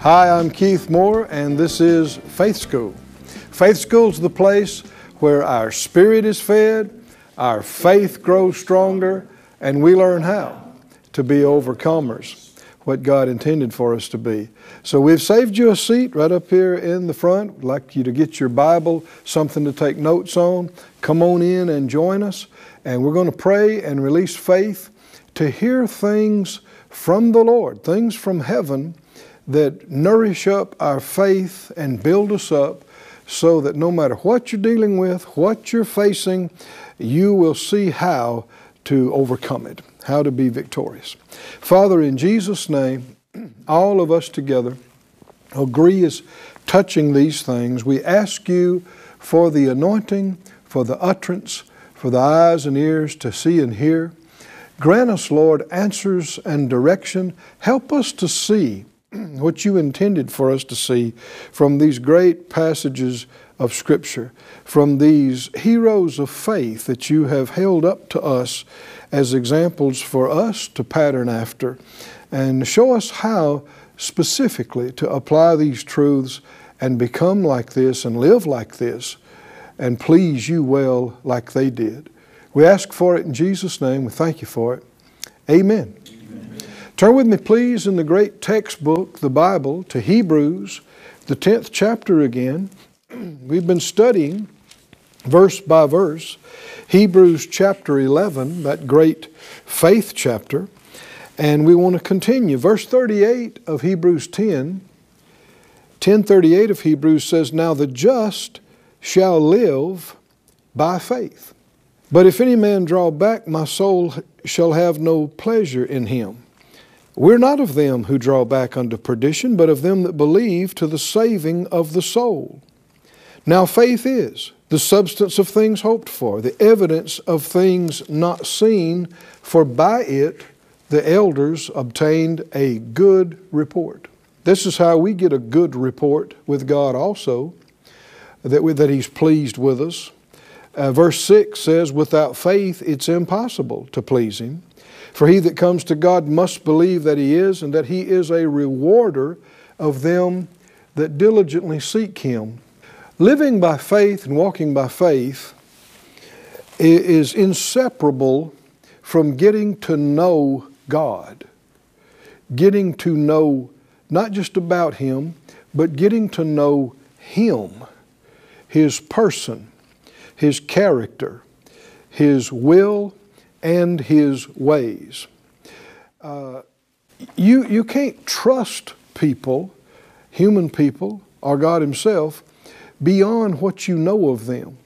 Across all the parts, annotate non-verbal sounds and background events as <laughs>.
Hi, I'm Keith Moore, and this is Faith School. Faith School is the place where our spirit is fed, our faith grows stronger, and we learn how to be overcomers, what God intended for us to be. So we've saved you a seat right up here in the front. We'd like you to get your Bible, something to take notes on. Come on in and join us, and we're going to pray and release faith to hear things from the Lord, things from heaven that nourish up our faith and build us up so that no matter what you're dealing with, what you're facing, you will see how to overcome it, how to be victorious. Father, in Jesus' name, <clears throat> all of us together agree as touching these things. We ask you for the anointing, for the utterance, for the eyes and ears to see and hear. Grant us, Lord, answers and direction. Help us to see <clears throat> what you intended for us to see from these great passages of Scripture, from these heroes of faith that you have held up to us as examples for us to pattern after, and show us how specifically to apply these truths and become like this and live like this and please you well like they did. We ask for it in Jesus' name. We thank you for it. Amen. Turn with me, please, in the great textbook, the Bible, to Hebrews, the 10th chapter again. <clears throat> We've been studying verse by verse Hebrews chapter 11, that great faith chapter, and we want to continue. Verse 38 of Hebrews 10, 1038 of Hebrews says, Now the just shall live by faith. But if any man draw back, my soul shall have no pleasure in him. We're not of them who draw back unto perdition, but of them that believe to the saving of the soul. Now, faith is the substance of things hoped for, the evidence of things not seen, for by it the elders obtained a good report. This is how we get a good report with God also, that, we, that He's pleased with us. Uh, verse 6 says, Without faith it's impossible to please Him. For he that comes to God must believe that he is, and that he is a rewarder of them that diligently seek him. Living by faith and walking by faith is inseparable from getting to know God, getting to know not just about Him, but getting to know Him, His person, His character, His will, and his ways. Uh, you, you can't trust people, human people, or God Himself, beyond what you know of them.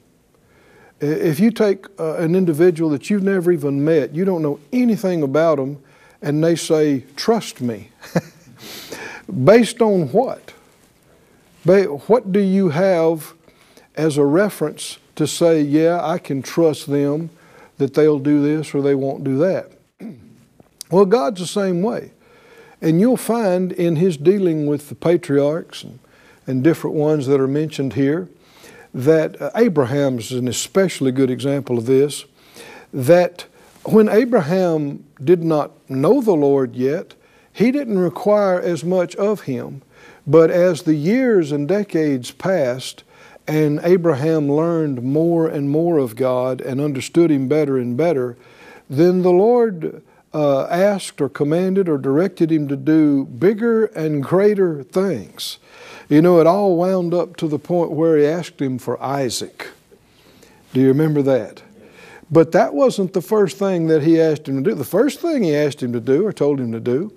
If you take uh, an individual that you've never even met, you don't know anything about them, and they say, Trust me. <laughs> Based on what? What do you have as a reference to say, Yeah, I can trust them? That they'll do this or they won't do that. <clears throat> Well, God's the same way. And you'll find in His dealing with the patriarchs and, and different ones that are mentioned here that uh, Abraham's an especially good example of this. That when Abraham did not know the Lord yet, he didn't require as much of him. But as the years and decades passed, and Abraham learned more and more of God and understood Him better and better, then the Lord uh, asked or commanded or directed him to do bigger and greater things. You know, it all wound up to the point where He asked him for Isaac. Do you remember that? But that wasn't the first thing that He asked him to do. The first thing He asked him to do or told him to do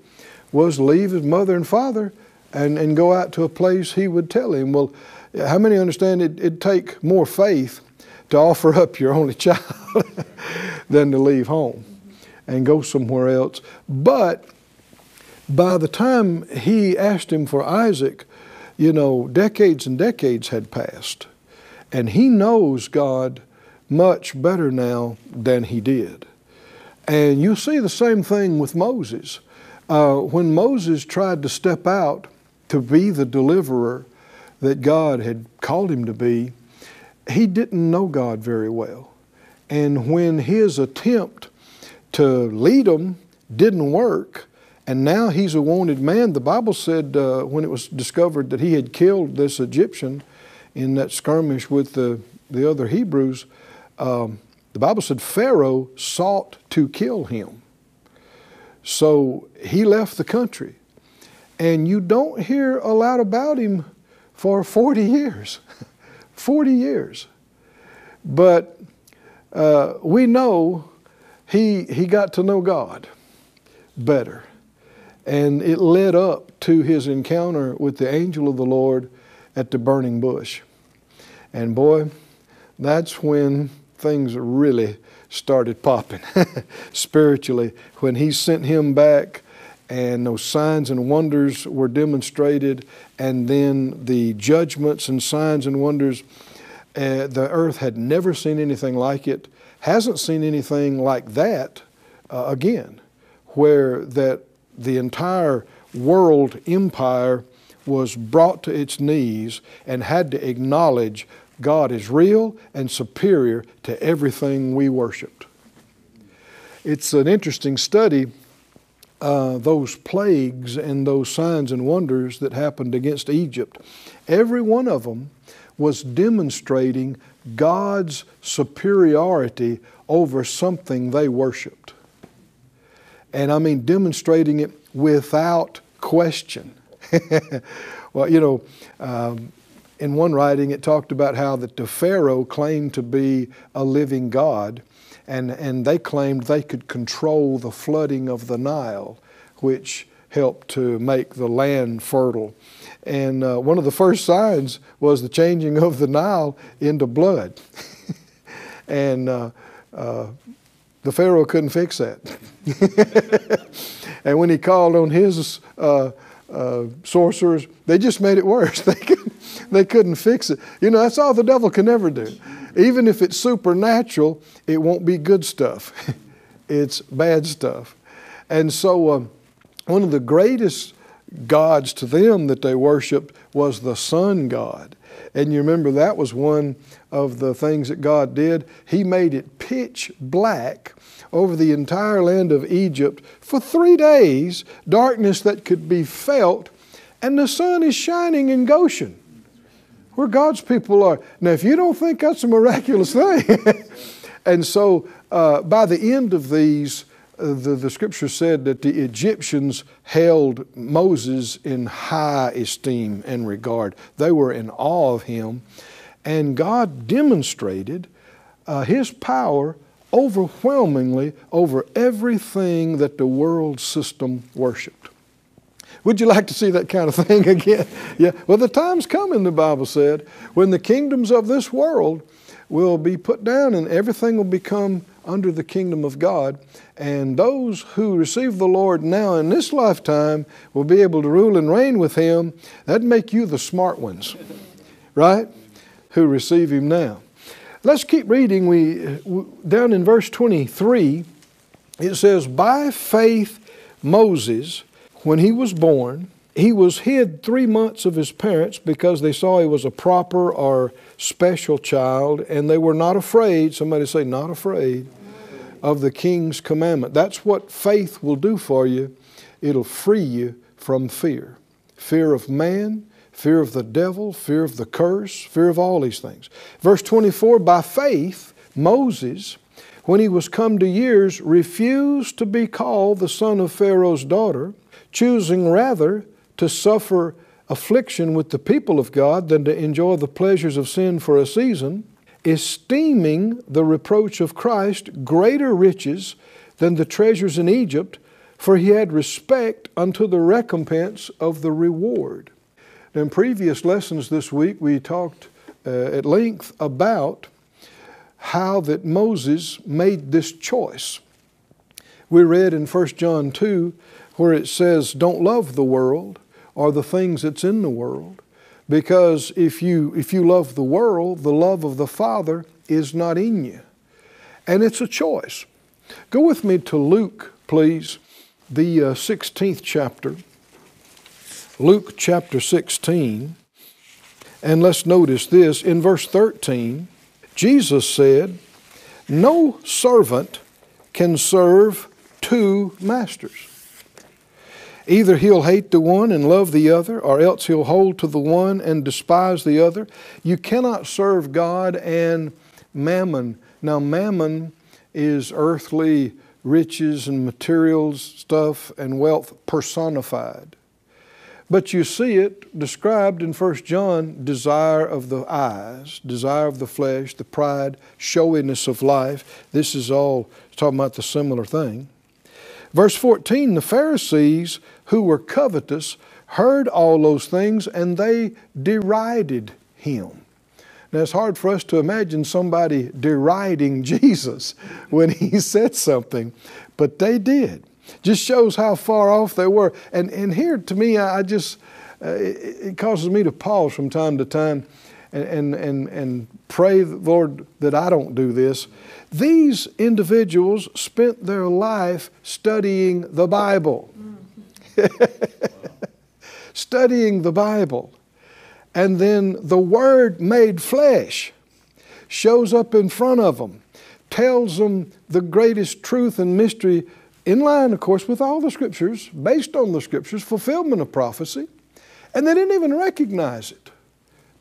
was leave his mother and father and, and go out to a place He would tell him. Well, how many understand it, it'd take more faith to offer up your only <laughs> child than to leave home and go somewhere else? But by the time he asked him for Isaac, you know, decades and decades had passed. And he knows God much better now than he did. And you see the same thing with Moses. Uh, when Moses tried to step out to be the deliverer that God had called him to be, he didn't know God very well. And when his attempt to lead them didn't work, and now he's a wanted man, the Bible said uh, when it was discovered that he had killed this Egyptian in that skirmish with the, the other Hebrews, um, the Bible said Pharaoh sought to kill him. So he left the country. And you don't hear a lot about him for 40 years. <laughs> 40 years. But uh, we know he, he got to know God better. And it led up to his encounter with the angel of the Lord at the burning bush. And boy, that's when things really started popping <laughs> spiritually when he sent him back and those signs and wonders were demonstrated and then the judgments and signs and wonders uh, the earth had never seen anything like it hasn't seen anything like that uh, again where that the entire world empire was brought to its knees and had to acknowledge God is real and superior to everything we worshiped. It's an interesting study, uh, those plagues and those signs and wonders that happened against Egypt. Every one of them was demonstrating God's superiority over something they worshiped. And I mean, demonstrating it without question. <laughs> well, you know, um, in one writing, it talked about how that the Pharaoh claimed to be a living God, and, and they claimed they could control the flooding of the Nile, which helped to make the land fertile. And uh, one of the first signs was the changing of the Nile into blood. <laughs> and uh, uh, the Pharaoh couldn't fix that. <laughs> and when he called on his uh, uh, sorcerers, they just made it worse. <laughs> they, couldn't, they couldn't fix it. You know, that's all the devil can ever do. Even if it's supernatural, it won't be good stuff, <laughs> it's bad stuff. And so, um, one of the greatest gods to them that they worshiped was the sun god. And you remember that was one of the things that God did. He made it pitch black over the entire land of Egypt for three days, darkness that could be felt, and the sun is shining in Goshen, where God's people are. Now, if you don't think that's a miraculous thing, <laughs> and so uh, by the end of these, uh, the, the scripture said that the Egyptians held Moses in high esteem and regard. They were in awe of him. And God demonstrated uh, his power overwhelmingly over everything that the world system worshiped. Would you like to see that kind of thing <laughs> again? yeah. Well, the time's coming, the Bible said, when the kingdoms of this world will be put down and everything will become under the kingdom of God. And those who receive the Lord now in this lifetime will be able to rule and reign with Him. That'd make you the smart ones, <laughs> right? Who receive Him now. Let's keep reading. We, down in verse 23, it says, By faith, Moses, when he was born, he was hid three months of his parents because they saw he was a proper or special child, and they were not afraid. Somebody say, not afraid of the king's commandment. That's what faith will do for you. It'll free you from fear fear of man, fear of the devil, fear of the curse, fear of all these things. Verse 24 By faith, Moses, when he was come to years, refused to be called the son of Pharaoh's daughter, choosing rather to suffer affliction with the people of God than to enjoy the pleasures of sin for a season, esteeming the reproach of Christ greater riches than the treasures in Egypt, for he had respect unto the recompense of the reward. In previous lessons this week, we talked uh, at length about how that Moses made this choice. We read in 1 John 2 where it says, Don't love the world or the things that's in the world, Because if you, if you love the world, the love of the Father is not in you. And it's a choice. Go with me to Luke, please, the uh, 16th chapter. Luke chapter 16. And let's notice this. In verse 13, Jesus said, No servant can serve two masters. Either he'll hate the one and love the other, or else he'll hold to the one and despise the other. You cannot serve God and mammon. Now, mammon is earthly riches and materials, stuff, and wealth personified. But you see it described in 1 John desire of the eyes, desire of the flesh, the pride, showiness of life. This is all talking about the similar thing. Verse 14 the Pharisees who were covetous heard all those things and they derided him. Now, it's hard for us to imagine somebody deriding <laughs> Jesus when he said something, but they did. Just shows how far off they were. And, and here, to me, I just, uh, it, it, causes me to pause from time to time and, and, and, pray, Lord, that I don't do this. These individuals spent their life studying the Bible. <laughs> studying the Bible. And then the Word made flesh shows up in front of them, tells them the greatest truth and mystery, in line, of course, with all the Scriptures, based on the Scriptures, fulfillment of prophecy. And they didn't even recognize it.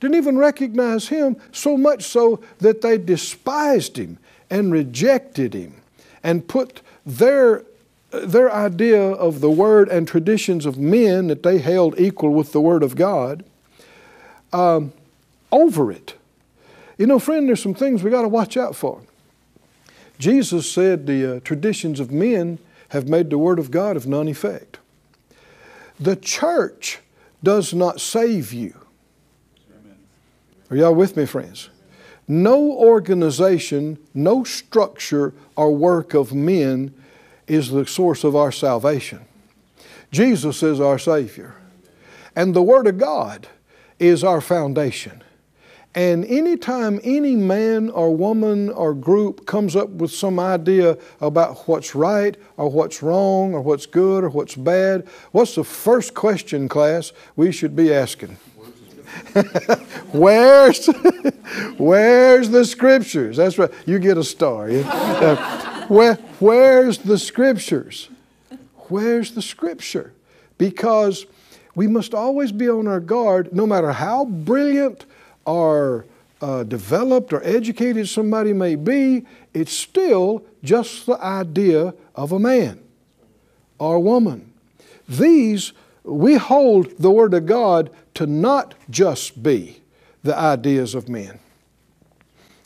Didn't even recognize him, so much so that they despised him and rejected him and put their their idea of the word and traditions of men that they held equal with the word of God um, over it. You know, friend, there's some things we got to watch out for. Jesus said the uh, traditions of men have made the word of God of none effect. The church does not save you. Are y'all with me, friends? No organization, no structure or work of men is the source of our salvation. Jesus is our Savior. And the Word of God is our foundation. And anytime any man or woman or group comes up with some idea about what's right or what's wrong or what's good or what's bad, what's the first question, class, we should be asking? <laughs> where's, <laughs> where's the scriptures? That's right. You get a star. Uh, where, where's the scriptures? Where's the scripture? Because we must always be on our guard, no matter how brilliant or uh, developed or educated somebody may be, it's still just the idea of a man or woman. These, we hold the Word of God to not just be the ideas of men.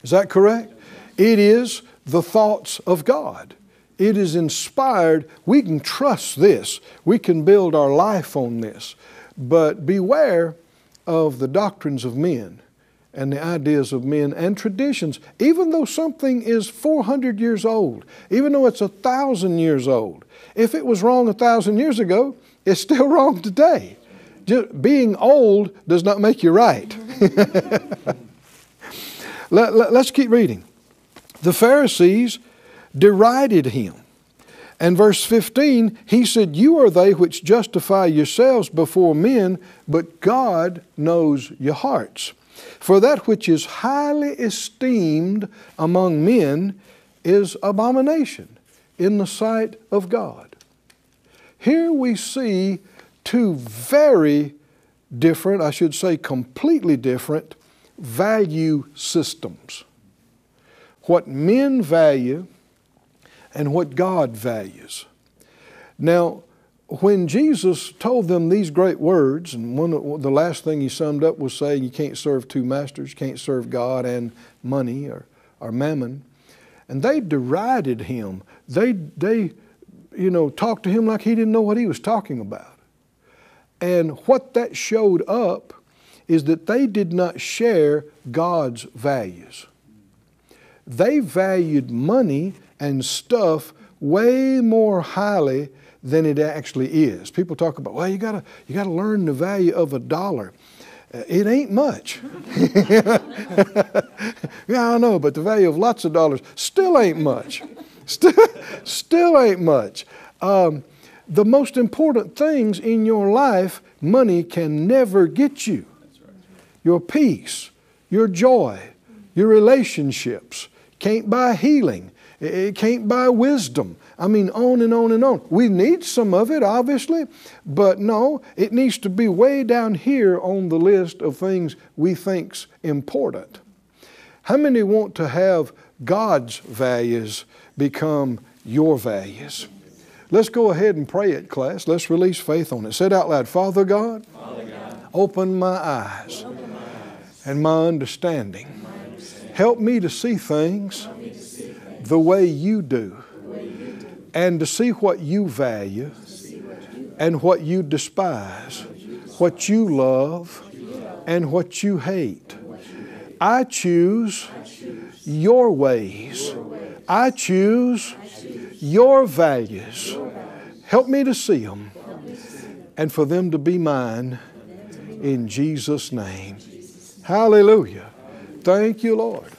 Is that correct? It is the thoughts of God. It is inspired. We can trust this. We can build our life on this. But beware of the doctrines of men and the ideas of men and traditions. Even though something is 400 years old, even though it's a thousand years old, if it was wrong a thousand years ago, it's still <laughs> wrong today. Just being old does not make you right. <laughs> let, let, let's keep reading. The Pharisees derided him. And verse 15, he said, You are they which justify yourselves before men, but God knows your hearts. For that which is highly esteemed among men is abomination in the sight of God. Here we see two very different, I should say completely different, value systems what men value and what God values. Now, when Jesus told them these great words, and one the last thing he summed up was saying you can't serve two masters, you can't serve God and money or, or mammon. And they derided him. They, they, you know, talked to him like he didn't know what he was talking about. And what that showed up is that they did not share God's values they valued money and stuff way more highly than it actually is. People talk about, well, you gotta, you gotta learn the value of a dollar. Uh, It ain't much. <laughs> yeah, I know, but the value of lots of dollars still ain't much. <laughs> Still, still ain't much. Um, the most important things in your life, money can never get you. Your peace, your joy, your relationships. Can't buy healing. It- can't buy wisdom. I mean, on and on and on. We need some of it, obviously, but no, it needs to be way down here on the list of things we think's important. How many want to have God's values become your values? Let's go ahead and pray it, class. Let's release faith on it. Say it out loud Father God, open my eyes and my understanding. Help me to see things the way you do and to see what you value and what you despise, what you love and what you hate. I choose your ways. I choose your values. Help me to see them and for them to be mine in Jesus' name. Hallelujah. Thank you, Lord.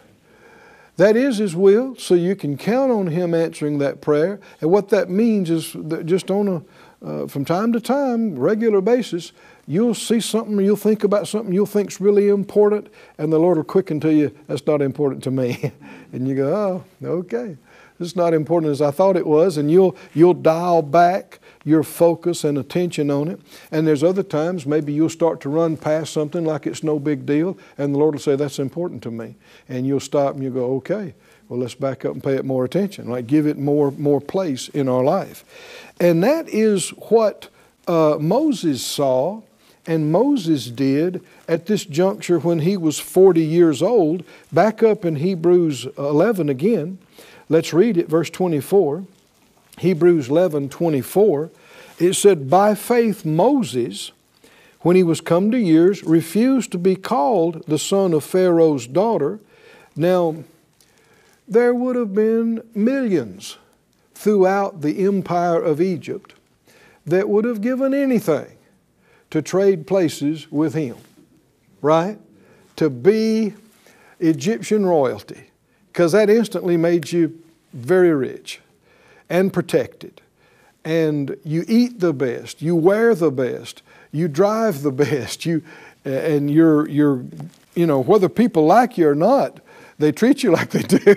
That is His will, so you can count on Him answering that prayer. And what that means is that just on a uh, from time to time, regular basis, you'll see something, you'll think about something you'll think's really important, and the Lord will quicken to you, that's not important to me. <laughs> and you go, oh, okay. Is not important as I thought it was, and you'll you'll dial back your focus and attention on it. And there's other times maybe you'll start to run past something like it's no big deal, and the Lord will say, That's important to me. And you'll stop and you'll go, Okay, well let's back up and pay it more attention, like give it more more place in our life. And that is what uh, Moses saw and Moses did at this juncture when he was 40 years old. Back up in Hebrews 11 again. Let's read it, verse 24. Hebrews 11 24. It said, By faith, Moses, when he was come to years, refused to be called the son of Pharaoh's daughter. Now, there would have been millions throughout the empire of Egypt that would have given anything to trade places with him, right? To be Egyptian royalty, because that instantly made you very rich and protected. And you eat the best, you wear the best, you drive the <laughs> best, you, and you're, you're, you know, whether people like you or not, they treat you <laughs> like they do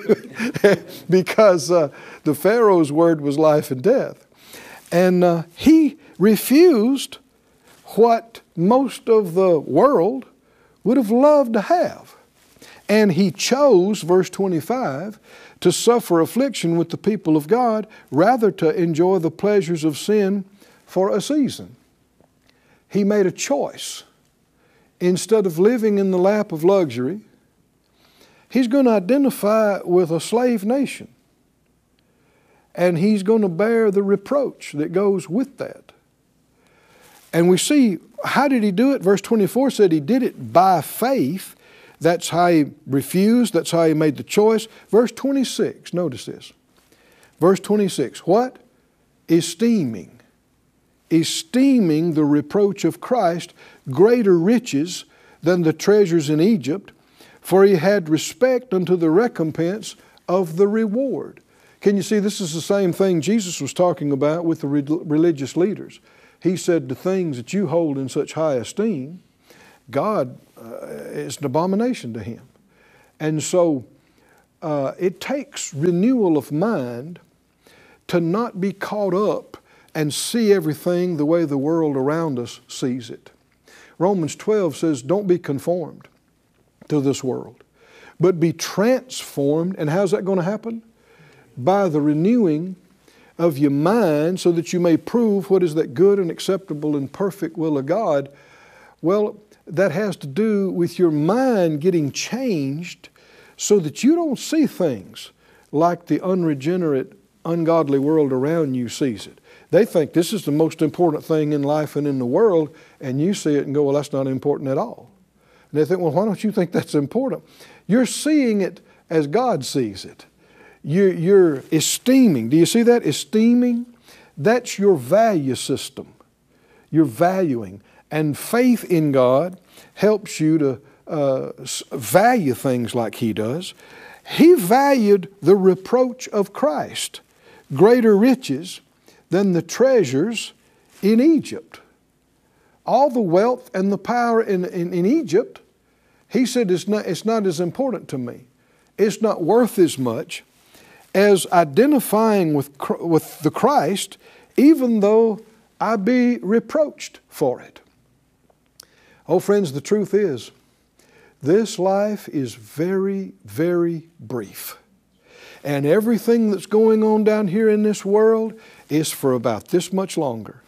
<laughs> because uh, the Pharaoh's word was life and death. And uh, he refused what most of the world would have loved to have. And he chose, verse 25, to suffer affliction with the people of God rather to enjoy the pleasures of sin for a season. He made a choice. Instead of living in the lap of luxury, he's going to identify with a slave nation. And he's going to bear the reproach that goes with that. And we see, how did he do it? Verse 24 said he did it by faith. That's how he refused, that's how he made the choice. Verse 26, notice this. Verse 26, what? Esteeming. Esteeming the reproach of Christ greater riches than the treasures in Egypt, for he had respect unto the recompense of the reward. Can you see this is the same thing Jesus was talking about with the re- religious leaders? He said, The things that you hold in such high esteem, God uh, is an abomination to him. And so uh, it takes renewal of mind to not be caught up and see everything the way the world around us sees it. Romans 12 says, Don't be conformed to this world, but be transformed. And how's that going to happen? By the renewing of your mind so that you may prove what is that good and acceptable and perfect will of God. Well, that has to do with your mind getting changed so that you don't see things like the unregenerate, ungodly world around you sees it. They think this is the most important thing in life and in the world, and you see it and go, well, that's not important at all. And they think, well, why don't you think that's important? You're seeing it as God sees it. You're, you're esteeming. Do you see that? Esteeming. That's your value system. You're valuing. And faith in God helps you to uh, value things like he does. He valued the reproach of Christ greater riches than the treasures in Egypt. All the wealth and the power in, in, in Egypt, he said, it's not, it's not as important to me. It's not worth as much as identifying with, with the Christ, even though I be reproached for it. Oh, friends, the truth is, this life is very, very brief. And everything that's going on down here in this world is for about this much longer.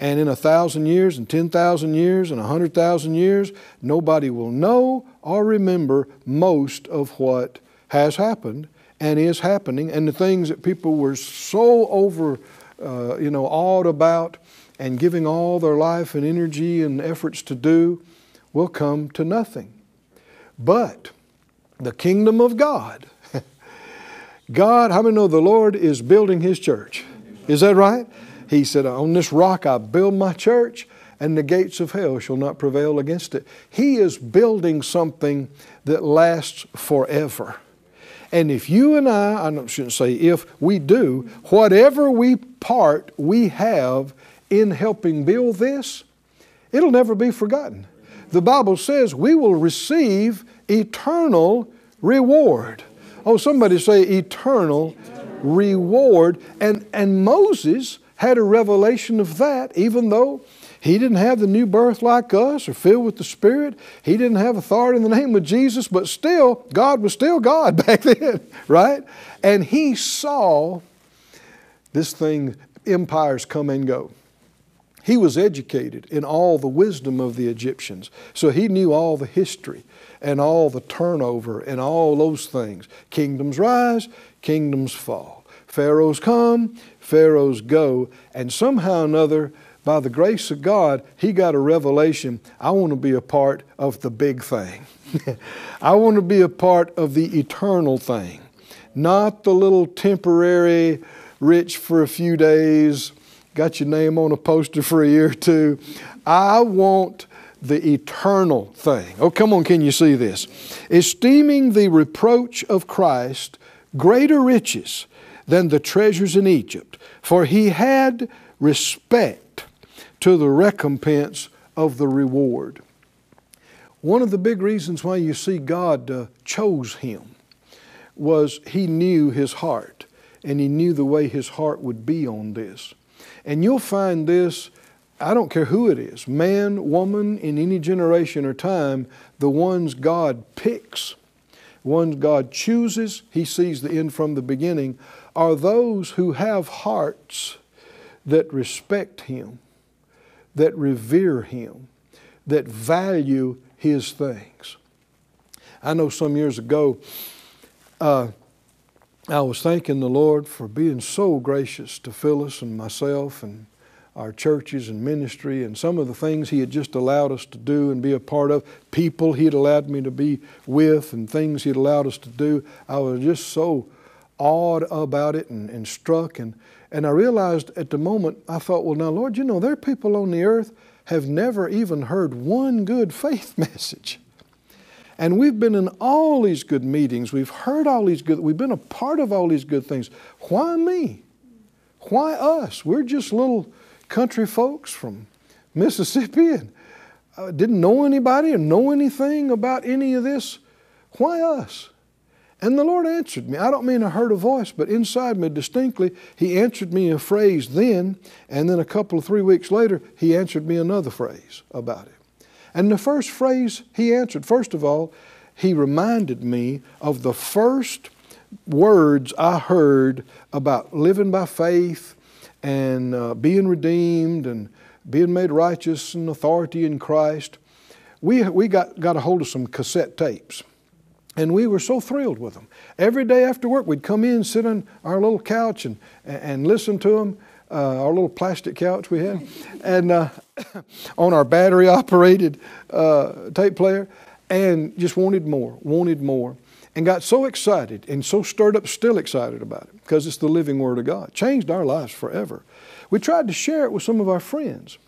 And in a thousand years, and 10,000 years, and a 100,000 years, nobody will know or remember most of what has happened and is happening, and the things that people were so over, uh, you know, awed about and giving all their life and energy and efforts to do will come to nothing. But the kingdom of God, <laughs> God, how many know the Lord is building His church? Is that right? He said, On this rock I build my church, and the gates of hell shall not prevail against it. He is building something that lasts forever. And if you and I, I shouldn't say if, we do, whatever we part we have in helping build this, it'll never be forgotten. The Bible says we will receive eternal reward. Oh, somebody say eternal reward. And, and Moses had a revelation of that, even though he didn't have the new birth like us or filled with the Spirit. He didn't have authority in the name of Jesus, but still, God was still God <laughs> back then, right? And he saw this thing, empires come and go. He was educated in all the wisdom of the Egyptians. So he knew all the history and all the turnover and all those things. Kingdoms rise, kingdoms fall. Pharaohs come, pharaohs go. And somehow or another, by the grace of God, he got a revelation I want to be a part of the big thing. <laughs> I want to be a part of the eternal thing, not the little temporary, rich for a few days, got your name on a poster for a year or two. I want the eternal thing. Oh, come on, can you see this? Esteeming the reproach of Christ greater riches than the treasures in Egypt, for he had respect to the recompense of the reward. One of the big reasons why you see God uh, chose him was he knew his heart and he knew the way his heart would be on this. And you'll find this, I don't care who it is, man, woman, in any generation or time, the ones God picks, ones God chooses, He sees the end from the beginning, are those who have hearts that respect Him, that revere Him, that value His things. I know some years ago, uh, I was thanking the Lord for being so gracious to Phyllis and myself and our churches and ministry and some of the things He had just allowed us to do and be a part of, people He had allowed me to be with, and things He had allowed us to do. I was just so awed about it and, and struck. And, and I realized at the moment, I thought, well, now, Lord, you know, there are people on the earth have never even heard one good <laughs> faith message. And we've been in all these good meetings. We've heard all these good, we've been a part of all these good things. Why me? Why us? We're just little country folks from Mississippi and uh, didn't know anybody or know anything about any of this. Why us? And the Lord answered me. I don't mean I heard a voice, but inside me distinctly, He answered me a phrase then, and then a couple of three weeks later, He answered me another phrase about it. And the first phrase he answered, first of all, he reminded me of the first words I heard about living by faith and uh, being redeemed and being made righteous and authority in Christ. We, we got, got a hold of some cassette tapes. And we were so thrilled with them. Every day after work, we'd come in, sit on our little couch, and, and listen to them uh, our little plastic couch we had, and uh, <coughs> on our battery operated uh, tape player, and just wanted more, wanted more, and got so excited and so stirred up, still excited about it because it's the living Word of God. Changed our lives forever. We tried to share it with some of our friends,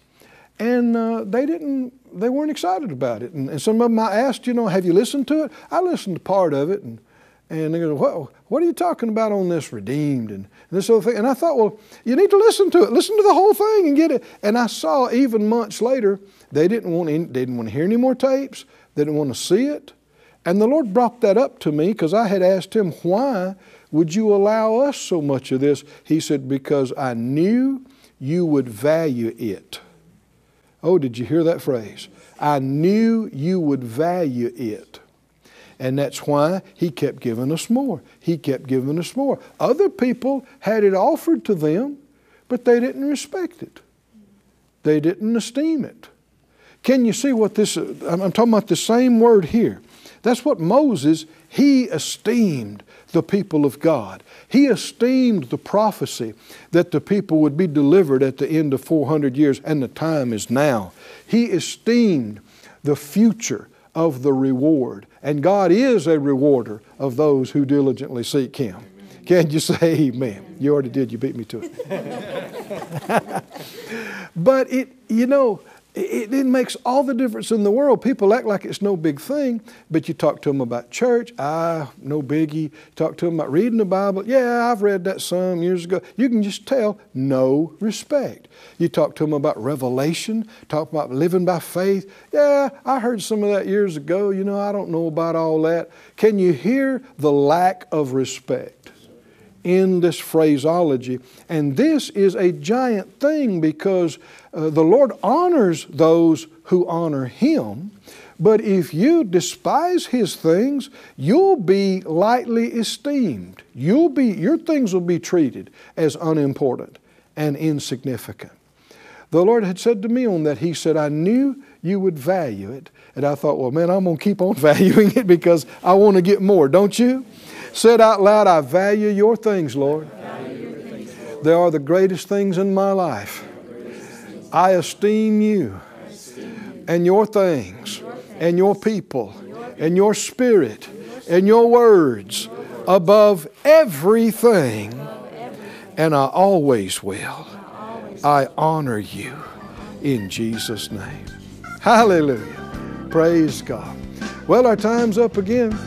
and uh, they didn't they weren't excited about it. And, and some of them I asked, you know, have you listened to it? I listened to part of it, and and they go, what, what are you talking about on this redeemed and this other thing? And I thought, well, you need to listen to it. Listen to the whole thing and get it. And I saw even months later, they didn't want any, they didn't want to hear any more tapes. They didn't want to see it. And the Lord brought that up to me because I had asked him, why would you allow us so much of this? He said, because I knew you would value it. Oh, did you hear that phrase? I knew you would value it. And that's why he kept giving us more. He kept giving us more. Other people had it offered to them, but they didn't respect it. They didn't esteem it. Can you see what this, I'm talking about the same word here. That's what Moses, he esteemed the people of God. He esteemed the prophecy that the people would be delivered at the end of 400 years, and the time is now. He esteemed the future of the reward. And God is a rewarder of those who diligently seek Him. Can you say amen? You already did, you beat me to it. <laughs> but it, you know, it, it, makes all the difference in the world. People act like it's no big thing, but you talk to them about church, ah, no biggie. Talk to them about reading the Bible, yeah, I've read that some years ago. You can just tell no respect. You talk to them about revelation, talk about living by faith. Yeah, I heard some of that years ago. You know, I don't know about all that. Can you hear the lack of respect? In this phraseology. And this is a giant thing because uh, the Lord honors those who honor Him. But if you despise His things, you'll be lightly esteemed. You'll be, your things will be treated as unimportant and insignificant. The Lord had said to me on that, He said, I knew you would value it. And I thought, well, man, I'm going to keep on <laughs> valuing it because I want to get more, don't you? Said out loud, I value your things, Lord. They are the greatest things in my life. I esteem you and your things and your people and your spirit and your words above everything. And I always will. I honor you in Jesus' name. Hallelujah. Praise God. Well, our time's up again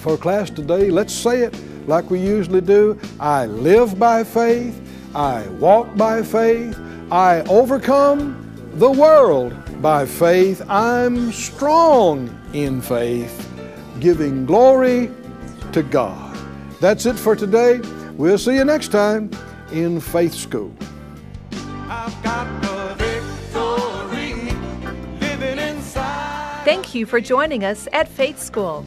for class today. Let's say it like we usually do. I live by faith. I walk by faith. I overcome the world by faith. I'm strong in faith, giving glory to God. That's it for today. We'll see you next time in Faith School. Thank you for joining us at Faith School.